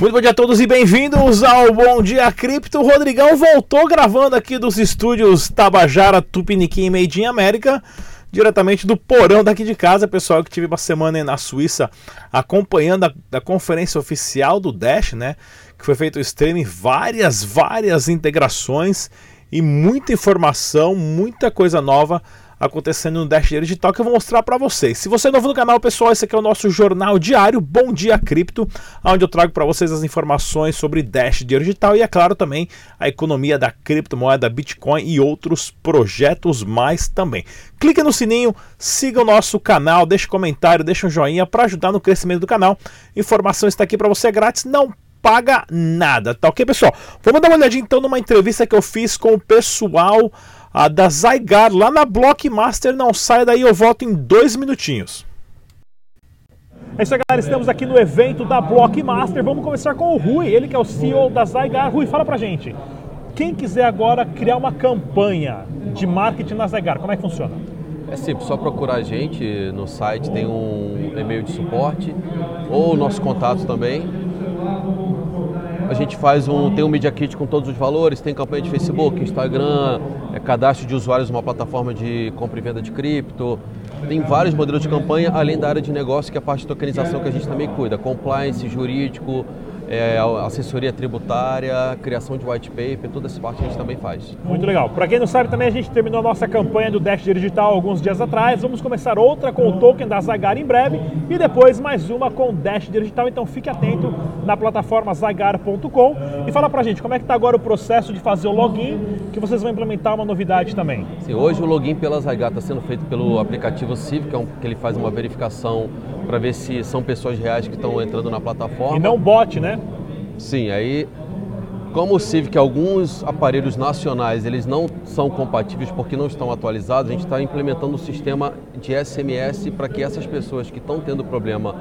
Muito bom dia a todos e bem-vindos ao Bom Dia Cripto. Rodrigão voltou gravando aqui dos estúdios Tabajara Tupiniquim Made in América, diretamente do porão daqui de casa, pessoal que tive uma semana na Suíça acompanhando a, a conferência oficial do Dash, né? Que foi feito o streaming, várias, várias integrações e muita informação, muita coisa nova acontecendo no Dash Digital que eu vou mostrar para vocês. Se você é novo no canal, pessoal, esse aqui é o nosso jornal diário Bom Dia Cripto, onde eu trago para vocês as informações sobre Dash Digital e, é claro, também a economia da criptomoeda Bitcoin e outros projetos mais também. Clique no sininho, siga o nosso canal, deixe comentário, deixe um joinha para ajudar no crescimento do canal. Informação está aqui para você grátis, não paga nada, tá ok, pessoal? Vamos dar uma olhadinha então numa entrevista que eu fiz com o pessoal a da Zygar lá na Blockmaster. Não sai daí, eu volto em dois minutinhos. É isso aí, galera. Estamos aqui no evento da Blockmaster. Vamos começar com o Rui, ele que é o CEO da Zygar. Rui, fala pra gente. Quem quiser agora criar uma campanha de marketing na Zygar, como é que funciona? É simples, só procurar a gente no site, tem um e-mail de suporte ou o nosso contato também a gente faz um, tem um Media Kit com todos os valores, tem campanha de Facebook, Instagram, é, cadastro de usuários numa plataforma de compra e venda de cripto. Tem vários modelos de campanha, além da área de negócio, que é a parte de tokenização que a gente também cuida. Compliance, jurídico, é, assessoria tributária, criação de white paper, toda essa parte a gente também faz. Muito legal. Para quem não sabe, também a gente terminou a nossa campanha do Dash Digital alguns dias atrás. Vamos começar outra com o token da Zagar em breve e depois mais uma com o Dash Digital. Então fique atento na plataforma zagar.com e fala pra gente como é que está agora o processo de fazer o login, que vocês vão implementar uma novidade também. Sim, hoje o login pela Zagar está sendo feito pelo aplicativo Civic, que, é um, que ele faz uma verificação para ver se são pessoas reais que estão entrando na plataforma. E não bot, né? Sim, aí como o Civic, alguns aparelhos nacionais eles não são compatíveis porque não estão atualizados, a gente está implementando um sistema de SMS para que essas pessoas que estão tendo problema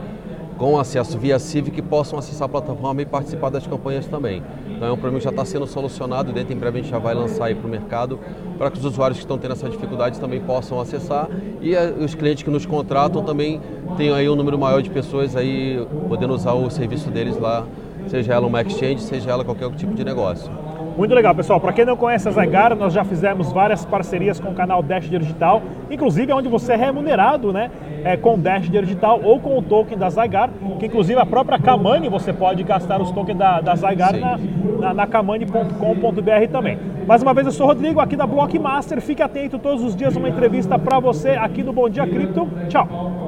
com acesso via Civic possam acessar a plataforma e participar das campanhas também. Então é um problema que já está sendo solucionado, dentro em breve a gente já vai lançar aí para o mercado, para que os usuários que estão tendo essa dificuldade também possam acessar e eh, os clientes que nos contratam também tenham aí um número maior de pessoas aí podendo usar o serviço deles lá seja ela uma exchange, seja ela qualquer tipo de negócio. Muito legal, pessoal. Para quem não conhece a Zygar, nós já fizemos várias parcerias com o canal Dash Digital, inclusive onde você é remunerado né, é, com Dash Digital ou com o token da Zygar, que inclusive a própria Kamani você pode gastar os tokens da, da Zygar na, na, na kamani.com.br também. Mais uma vez, eu sou o Rodrigo, aqui da Blockmaster. Fique atento todos os dias uma entrevista para você aqui do Bom Dia Cripto. Tchau!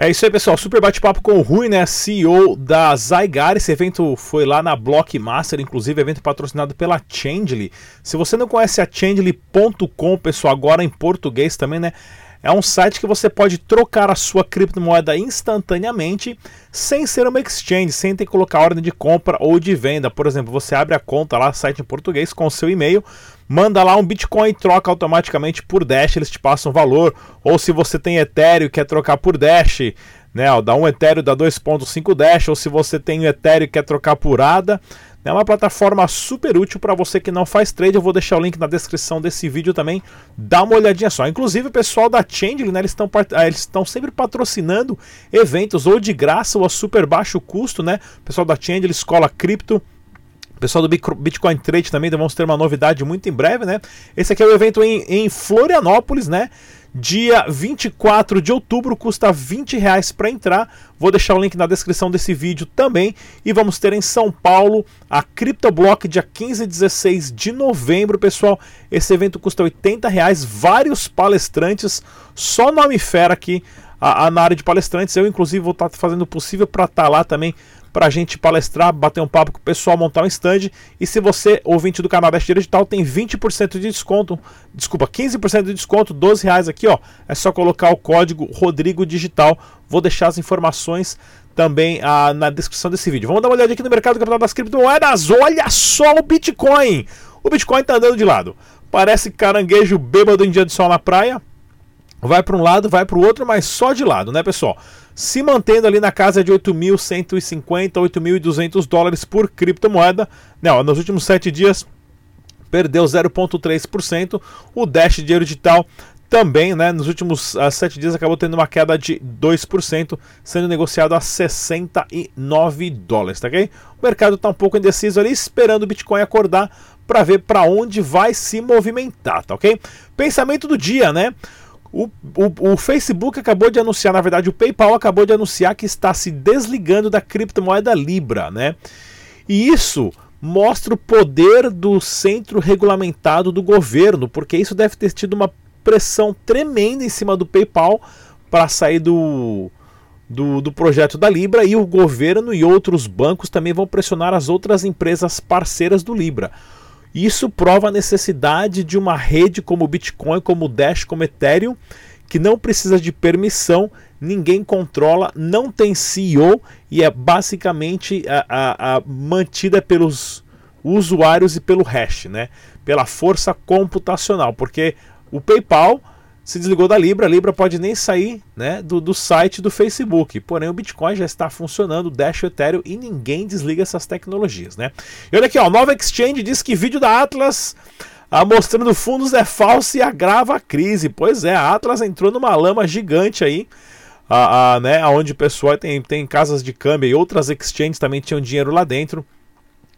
É isso aí, pessoal. Super bate-papo com o Rui, né? CEO da Zygar. Esse evento foi lá na Blockmaster, inclusive, evento patrocinado pela Changely. Se você não conhece a Changely.com, pessoal, agora em português também, né? É um site que você pode trocar a sua criptomoeda instantaneamente sem ser uma exchange, sem ter que colocar ordem de compra ou de venda. Por exemplo, você abre a conta lá, site em português, com seu e-mail, manda lá um Bitcoin e troca automaticamente por Dash, eles te passam valor. Ou se você tem Ethereum e quer trocar por Dash, né, ó, dá um Ethereum, dá 2.5 Dash. Ou se você tem Ethereum e quer trocar por ADA, é uma plataforma super útil para você que não faz trade. Eu vou deixar o link na descrição desse vídeo também. Dá uma olhadinha só. Inclusive o pessoal da Changeling, né, eles estão ah, eles estão sempre patrocinando eventos ou de graça ou a super baixo custo, né? O pessoal da Changeling, Escola Cripto. O pessoal do Bitcoin Trade também, vamos ter uma novidade muito em breve, né? Esse aqui é o evento em, em Florianópolis, né? Dia 24 de outubro, custa 20 reais para entrar. Vou deixar o link na descrição desse vídeo também. E vamos ter em São Paulo a CryptoBlock, dia 15 e 16 de novembro, pessoal. Esse evento custa 80 reais, vários palestrantes, só nome fera aqui a, a, na área de palestrantes. Eu, inclusive, vou estar tá fazendo o possível para estar tá lá também para a gente palestrar, bater um papo com o pessoal, montar um stand. E se você, ouvinte do canal Dash Digital, tem 20% de desconto, desculpa, 15% de desconto, 12 reais aqui, ó. É só colocar o código Rodrigo Digital. Vou deixar as informações também ah, na descrição desse vídeo. Vamos dar uma olhada aqui no mercado do capital das criptomoedas. Olha só o Bitcoin! O Bitcoin está andando de lado. Parece caranguejo bêbado em dia de sol na praia. Vai para um lado, vai para o outro, mas só de lado, né, pessoal? se mantendo ali na casa de 8.150, 8.200 dólares por criptomoeda. Não, nos últimos 7 dias perdeu 0,3%. O Dash Dinheiro Digital também, né, nos últimos uh, sete dias acabou tendo uma queda de 2%, sendo negociado a 69 dólares, tá ok? O mercado está um pouco indeciso ali, esperando o Bitcoin acordar para ver para onde vai se movimentar, tá ok? Pensamento do dia, né? O, o, o, Facebook acabou de anunciar, na verdade, o PayPal acabou de anunciar que está se desligando da criptomoeda Libra, né? E isso mostra o poder do centro regulamentado do governo, porque isso deve ter tido uma pressão tremenda em cima do PayPal para sair do, do, do, projeto da Libra e o governo e outros bancos também vão pressionar as outras empresas parceiras do Libra. Isso prova a necessidade de uma rede como o Bitcoin, como o Dash, como o Ethereum, que não precisa de permissão, ninguém controla, não tem CEO e é basicamente a, a, a mantida pelos usuários e pelo hash, né? pela força computacional, porque o PayPal se desligou da Libra, a Libra pode nem sair né, do, do site do Facebook. Porém, o Bitcoin já está funcionando, o Dash, o Ethereum e ninguém desliga essas tecnologias. Né? E olha aqui, ó, nova exchange diz que vídeo da Atlas ah, mostrando fundos é falso e agrava a crise. Pois é, a Atlas entrou numa lama gigante aí. Ah, ah, né, onde o pessoal tem, tem casas de câmbio e outras exchanges também tinham dinheiro lá dentro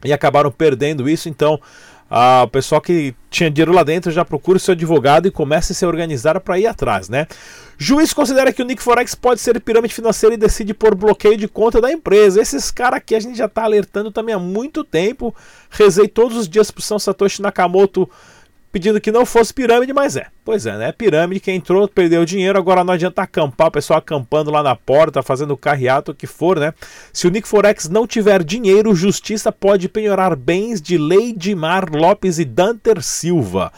e acabaram perdendo isso. Então, ah, o pessoal que tinha dinheiro lá dentro já procura o seu advogado e comece a se organizar para ir atrás, né? Juiz considera que o Nick Forex pode ser pirâmide financeira e decide por bloqueio de conta da empresa. Esses caras aqui a gente já está alertando também há muito tempo. Rezei todos os dias pro São Satoshi Nakamoto pedindo que não fosse pirâmide, mas é. Pois é, né? Pirâmide, quem entrou perdeu dinheiro, agora não adianta acampar, o pessoal acampando lá na porta, fazendo carreato, o que for, né? Se o Nick Forex não tiver dinheiro, justiça pode penhorar bens de Leidimar Lopes e Danter Silva.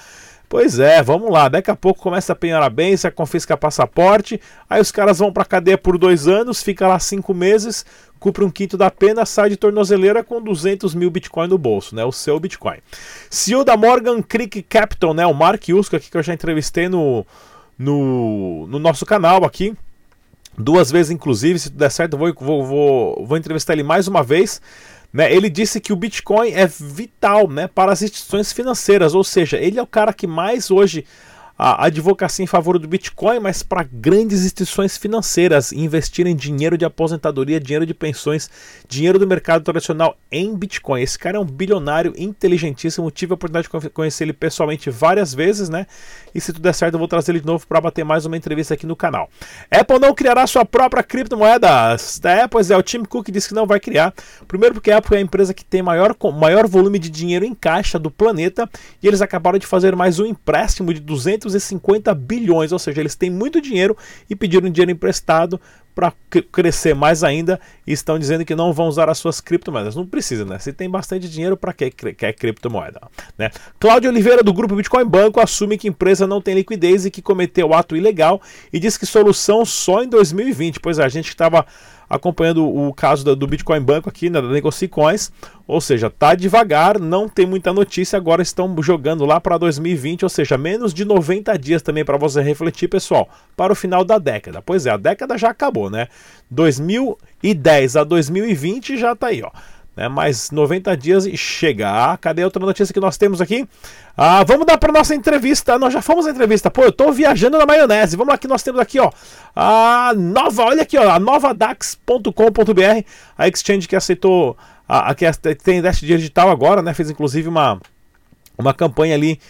Pois é, vamos lá. Daqui a pouco começa a penhorar bem, você confisca passaporte, aí os caras vão pra cadeia por dois anos, fica lá cinco meses, cumpre um quinto da pena, sai de tornozeleira com 200 mil Bitcoin no bolso, né? O seu Bitcoin. CEO da Morgan Creek Capital, né? O Mark Yuska, aqui que eu já entrevistei no, no, no nosso canal aqui. Duas vezes, inclusive, se der certo, vou, vou, vou, vou entrevistar ele mais uma vez. Né, ele disse que o Bitcoin é vital né, para as instituições financeiras, ou seja, ele é o cara que mais hoje a advocacia em favor do Bitcoin, mas para grandes instituições financeiras investirem dinheiro de aposentadoria, dinheiro de pensões, dinheiro do mercado tradicional em Bitcoin. Esse cara é um bilionário inteligentíssimo. Tive a oportunidade de conhecer ele pessoalmente várias vezes, né? E se tudo der certo, eu vou trazer ele de novo para bater mais uma entrevista aqui no canal. Apple não criará sua própria criptomoeda. É, pois é, o Tim Cook disse que não vai criar. Primeiro porque a Apple é a empresa que tem maior, maior volume de dinheiro em caixa do planeta e eles acabaram de fazer mais um empréstimo de 250 bilhões, ou seja, eles têm muito dinheiro e pediram dinheiro emprestado para crescer mais ainda estão dizendo que não vão usar as suas criptomoedas. Não precisa, né? Se tem bastante dinheiro, para que quer criptomoeda? Né? Cláudio Oliveira, do grupo Bitcoin Banco, assume que empresa não tem liquidez e que cometeu ato ilegal e diz que solução só em 2020. Pois é, a gente estava acompanhando o caso do Bitcoin Banco aqui, né, da Negocicoins, ou seja, tá devagar, não tem muita notícia, agora estão jogando lá para 2020, ou seja, menos de 90 dias também para você refletir, pessoal, para o final da década. Pois é, a década já acabou, né? 2010 a 2020 já tá aí, ó né? Mais 90 dias e chega. Ah, cadê a outra notícia que nós temos aqui? Ah, vamos dar para nossa entrevista. Nós já fomos à entrevista. Pô, eu tô viajando na maionese. Vamos lá que nós temos aqui, ó. A nova, olha aqui, ó, a novadax.com.br, a exchange que aceitou a, a que tem Dash Digital agora, né? Fez inclusive uma uma campanha ali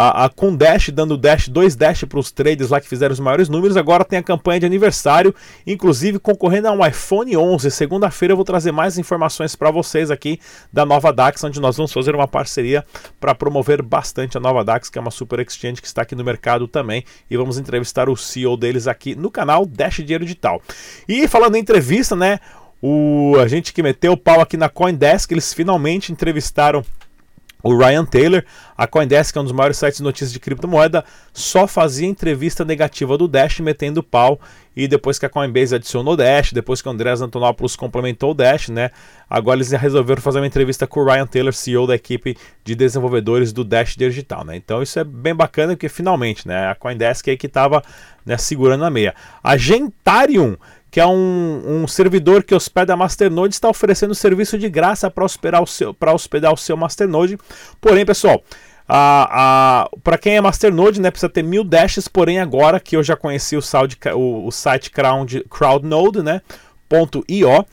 a, a, com Dash, dando Dash, dois Dash para os traders lá que fizeram os maiores números. Agora tem a campanha de aniversário, inclusive concorrendo a um iPhone 11. Segunda-feira eu vou trazer mais informações para vocês aqui da Nova Dax, onde nós vamos fazer uma parceria para promover bastante a Nova Dax, que é uma super exchange que está aqui no mercado também. E vamos entrevistar o CEO deles aqui no canal Dash Dinheiro Digital. E falando em entrevista, né? O, a gente que meteu o pau aqui na Coindesk, eles finalmente entrevistaram o Ryan Taylor, a Coindesk, que é um dos maiores sites de notícias de criptomoeda, só fazia entrevista negativa do Dash, metendo pau. E depois que a Coinbase adicionou o Dash, depois que o Andrés Antonopoulos complementou o Dash, né? Agora eles resolveram fazer uma entrevista com o Ryan Taylor, CEO da equipe de desenvolvedores do Dash Digital, né? Então isso é bem bacana, porque finalmente, né? A Coindesk é que estava né, segurando a meia. A Gentarium que é um, um servidor que hospeda Masternode, está oferecendo serviço de graça para hospedar, o seu, hospedar o seu Masternode. Porém, pessoal, para quem é Masternode, né, precisa ter mil dashes, porém agora que eu já conheci o, o, o site Crowd, CrowdNode, né, .io,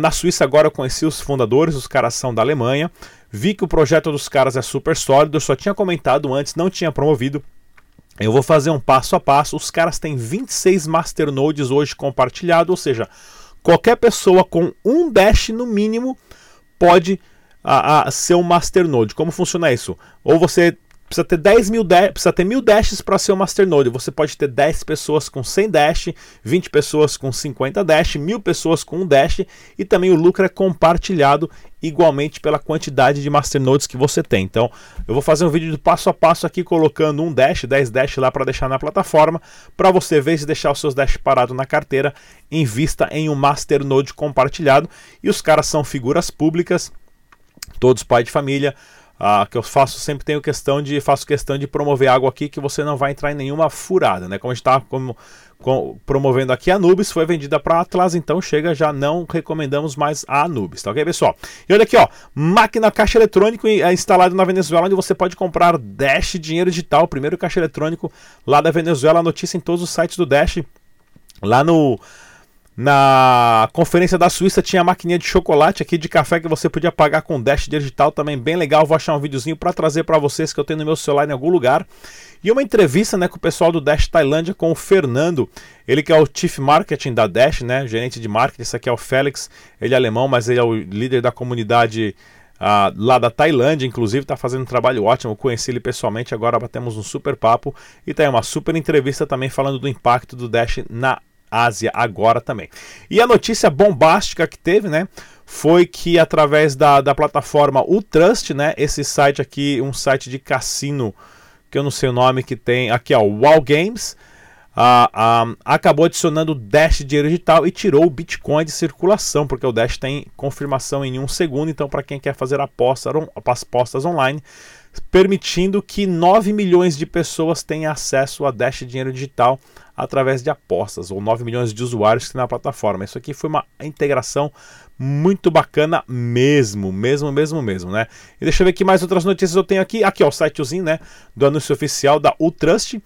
na Suíça agora eu conheci os fundadores, os caras são da Alemanha, vi que o projeto dos caras é super sólido, eu só tinha comentado antes, não tinha promovido, eu vou fazer um passo a passo, os caras têm 26 masternodes hoje compartilhados, ou seja, qualquer pessoa com um dash no mínimo pode a, a ser um masternode. Como funciona isso? Ou você precisa ter 10 mil precisa ter mil dashes para ser um masternode. Você pode ter 10 pessoas com 100 dash, 20 pessoas com 50 dash, mil pessoas com 1 dash e também o lucro é compartilhado igualmente pela quantidade de masternodes que você tem. Então, eu vou fazer um vídeo do passo a passo aqui colocando um dash, 10 dash lá para deixar na plataforma, para você ver se deixar os seus dash parados na carteira, invista em um masternode compartilhado e os caras são figuras públicas todos pai de família. Ah, que eu faço sempre tenho questão de faço questão de promover algo aqui que você não vai entrar em nenhuma furada, né? Como a gente está com, promovendo aqui a Anubis, foi vendida para Atlas, então chega já não recomendamos mais a Anubis, tá ok, pessoal? E olha aqui, ó, máquina caixa eletrônico é instalado na Venezuela, onde você pode comprar Dash dinheiro digital, primeiro caixa eletrônico lá da Venezuela, notícia em todos os sites do Dash, lá no na conferência da Suíça tinha a maquininha de chocolate aqui de café que você podia pagar com Dash digital também, bem legal. Vou achar um videozinho para trazer para vocês que eu tenho no meu celular em algum lugar. E uma entrevista né, com o pessoal do Dash Tailândia com o Fernando, ele que é o Chief Marketing da Dash, né, gerente de marketing. Esse aqui é o Félix, ele é alemão, mas ele é o líder da comunidade Uh, lá da Tailândia, inclusive, está fazendo um trabalho ótimo. Conheci ele pessoalmente, agora batemos um super papo e tem uma super entrevista também falando do impacto do Dash na Ásia agora também. E a notícia bombástica que teve, né? Foi que através da, da plataforma Utrust, né? Esse site aqui, um site de cassino, que eu não sei o nome que tem, aqui ó, Wall Games, uh, acabou adicionando o Dash dinheiro digital e tirou o Bitcoin de circulação, porque o Dash tem confirmação em um segundo, então para quem quer fazer apostas, apostas online, permitindo que 9 milhões de pessoas tenham acesso a Dash dinheiro digital através de apostas, ou 9 milhões de usuários que tem na plataforma. Isso aqui foi uma integração muito bacana mesmo, mesmo, mesmo, mesmo, né? E deixa eu ver que mais outras notícias eu tenho aqui. Aqui, ó, o sitezinho, né, do anúncio oficial da Utrust,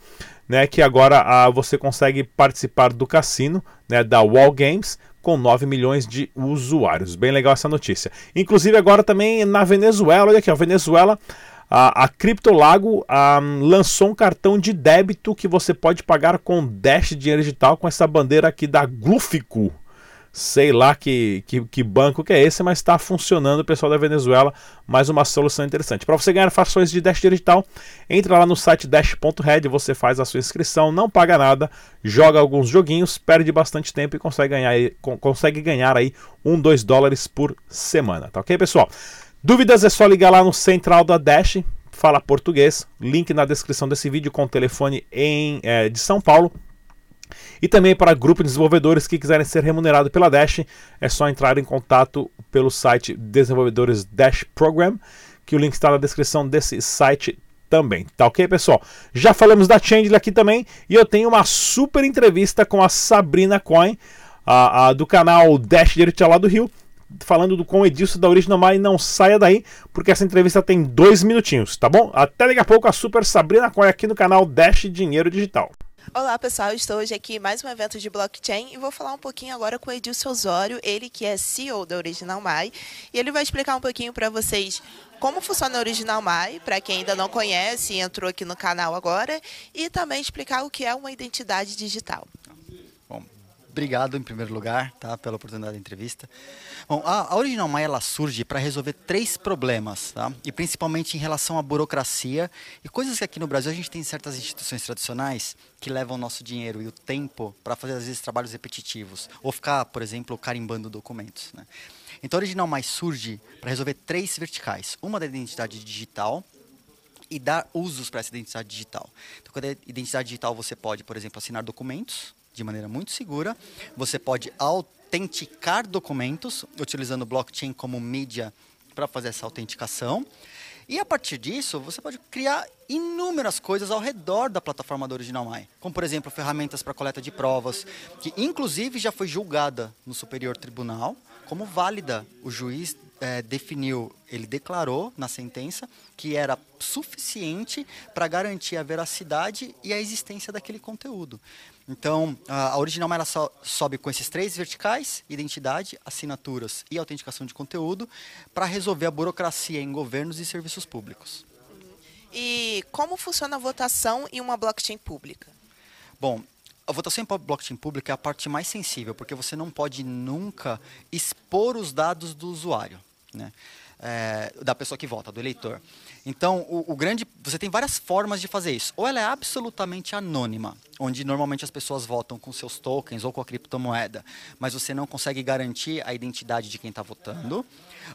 né, que agora ah, você consegue participar do cassino, né, da Wall Games, com 9 milhões de usuários. Bem legal essa notícia. Inclusive agora também na Venezuela, olha aqui, a Venezuela a, a Criptolago a, lançou um cartão de débito que você pode pagar com Dash dinheiro digital com essa bandeira aqui da Glufico. Sei lá que, que, que banco que é esse, mas está funcionando, o pessoal da Venezuela. Mais uma solução interessante. Para você ganhar fações de Dash digital, entra lá no site dash.red, você faz a sua inscrição, não paga nada, joga alguns joguinhos, perde bastante tempo e consegue ganhar, consegue ganhar aí 1, 2 dólares por semana. Tá ok, pessoal? Dúvidas é só ligar lá no Central da Dash, fala português, link na descrição desse vídeo com o telefone em, é, de São Paulo. E também para grupo de desenvolvedores que quiserem ser remunerados pela Dash, é só entrar em contato pelo site Desenvolvedores Dash Program, que o link está na descrição desse site também. Tá ok, pessoal? Já falamos da Chandler aqui também e eu tenho uma super entrevista com a Sabrina Coin, a, a do canal Dash Direito lá do Rio falando do, com Edilson da Original Mai. Não saia daí, porque essa entrevista tem dois minutinhos, tá bom? Até daqui a pouco a Super Sabrina Coy aqui no canal Dash Dinheiro Digital. Olá pessoal, estou hoje aqui em mais um evento de blockchain e vou falar um pouquinho agora com o Edilson Osório, ele que é CEO da Original Mai, e ele vai explicar um pouquinho para vocês como funciona a Original Mai, para quem ainda não conhece e entrou aqui no canal agora, e também explicar o que é uma identidade digital obrigado em primeiro lugar, tá, pela oportunidade da entrevista. Bom, a, a Original Mai ela surge para resolver três problemas, tá? E principalmente em relação à burocracia e coisas que aqui no Brasil a gente tem certas instituições tradicionais que levam o nosso dinheiro e o tempo para fazer às vezes trabalhos repetitivos ou ficar, por exemplo, carimbando documentos, né? Então a Original Mai surge para resolver três verticais: uma da identidade digital, e dar usos para essa identidade digital. Então, com a identidade digital, você pode, por exemplo, assinar documentos, de maneira muito segura. Você pode autenticar documentos utilizando o blockchain como mídia para fazer essa autenticação. E a partir disso, você pode criar inúmeras coisas ao redor da plataforma do Original Mai, como por exemplo ferramentas para coleta de provas, que inclusive já foi julgada no Superior Tribunal como válida. O juiz é, definiu, ele declarou na sentença que era suficiente para garantir a veracidade e a existência daquele conteúdo. Então, a original ela so, sobe com esses três verticais: identidade, assinaturas e autenticação de conteúdo, para resolver a burocracia em governos e serviços públicos. E como funciona a votação em uma blockchain pública? Bom, a votação em blockchain pública é a parte mais sensível, porque você não pode nunca expor os dados do usuário, né? É, da pessoa que vota, do eleitor. Então, o, o, grande, você tem várias formas de fazer isso. Ou ela é absolutamente anônima, onde normalmente as pessoas votam com seus tokens ou com a criptomoeda, mas você não consegue garantir a identidade de quem está votando.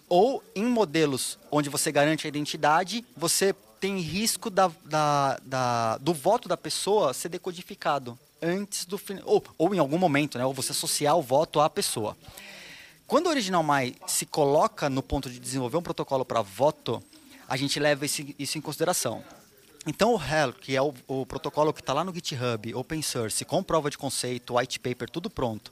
Ou em modelos onde você garante a identidade, você tem risco da, da, da, do voto da pessoa ser decodificado antes do ou, ou em algum momento, né, ou você associar o voto à pessoa. Quando o Original Mai se coloca no ponto de desenvolver um protocolo para voto, a gente leva esse, isso em consideração. Então o HEL, que é o, o protocolo que está lá no GitHub, open source, com prova de conceito, white paper, tudo pronto,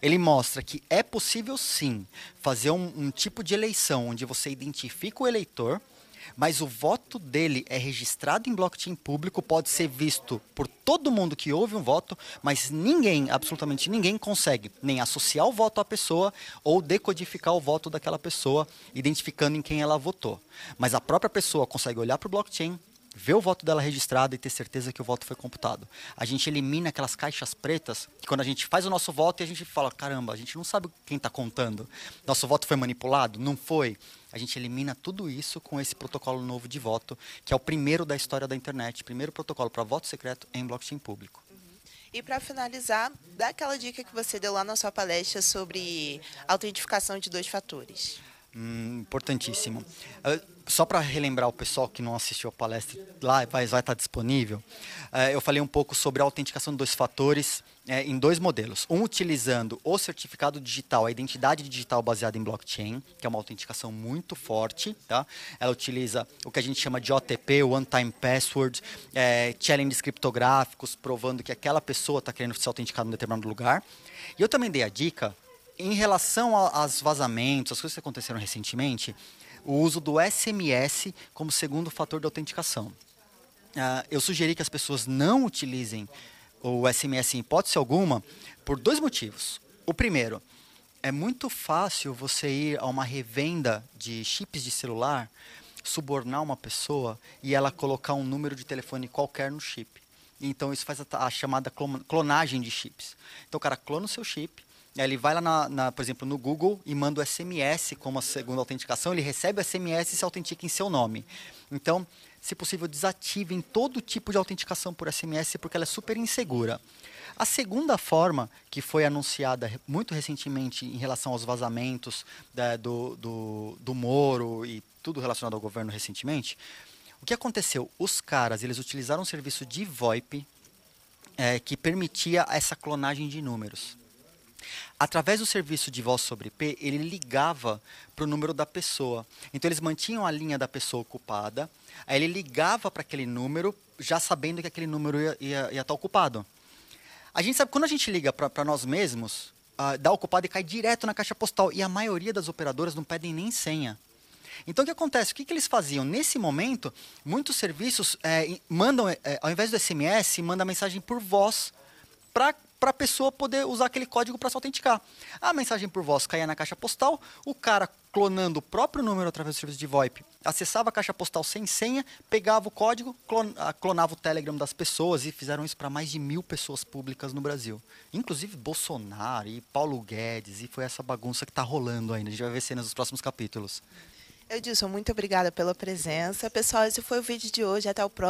ele mostra que é possível sim fazer um, um tipo de eleição onde você identifica o eleitor, mas o voto dele é registrado em blockchain público, pode ser visto por todo mundo que ouve um voto, mas ninguém, absolutamente ninguém, consegue nem associar o voto à pessoa ou decodificar o voto daquela pessoa, identificando em quem ela votou. Mas a própria pessoa consegue olhar para o blockchain, ver o voto dela registrado e ter certeza que o voto foi computado. A gente elimina aquelas caixas pretas que quando a gente faz o nosso voto e a gente fala, caramba, a gente não sabe quem está contando. Nosso voto foi manipulado? Não foi. A gente elimina tudo isso com esse protocolo novo de voto, que é o primeiro da história da internet, primeiro protocolo para voto secreto em blockchain público. Uhum. E para finalizar, dá aquela dica que você deu lá na sua palestra sobre autentificação de dois fatores. Hum, importantíssimo. Uh, só para relembrar o pessoal que não assistiu a palestra lá, vai, vai estar disponível. Uh, eu falei um pouco sobre a autenticação de dois fatores uh, em dois modelos. Um utilizando o certificado digital, a identidade digital baseada em blockchain, que é uma autenticação muito forte. Tá? Ela utiliza o que a gente chama de OTP, One Time Password, é, challenges criptográficos, provando que aquela pessoa está querendo ser autenticada em um determinado lugar. E eu também dei a dica em relação aos vazamentos, as coisas que aconteceram recentemente, o uso do SMS como segundo fator de autenticação. Uh, eu sugeri que as pessoas não utilizem o SMS em hipótese alguma por dois motivos. O primeiro, é muito fácil você ir a uma revenda de chips de celular, subornar uma pessoa e ela colocar um número de telefone qualquer no chip. Então isso faz a, a chamada clonagem de chips. Então o cara clona o seu chip, ele vai lá, na, na, por exemplo, no Google e manda o SMS como a segunda autenticação, ele recebe o SMS e se autentica em seu nome. Então, se possível, desativem todo tipo de autenticação por SMS, porque ela é super insegura. A segunda forma, que foi anunciada muito recentemente em relação aos vazamentos da, do, do, do Moro e tudo relacionado ao governo recentemente, o que aconteceu? Os caras, eles utilizaram um serviço de VoIP é, que permitia essa clonagem de números. Através do serviço de voz sobre IP, ele ligava para o número da pessoa. Então eles mantinham a linha da pessoa ocupada, aí ele ligava para aquele número, já sabendo que aquele número ia, ia, ia estar ocupado. A gente sabe, quando a gente liga para nós mesmos, uh, dá ocupado e cai direto na caixa postal. E a maioria das operadoras não pedem nem senha. Então o que acontece? O que, que eles faziam? Nesse momento, muitos serviços é, mandam, é, ao invés do SMS, manda mensagem por voz para para a pessoa poder usar aquele código para se autenticar. A mensagem por voz caía na caixa postal, o cara clonando o próprio número através do serviço de VoIP, acessava a caixa postal sem senha, pegava o código, ah, clonava o Telegram das pessoas e fizeram isso para mais de mil pessoas públicas no Brasil. Inclusive Bolsonaro e Paulo Guedes, e foi essa bagunça que está rolando ainda. A gente vai ver cenas nos próximos capítulos. Edilson, muito obrigada pela presença. Pessoal, esse foi o vídeo de hoje. Até o próximo.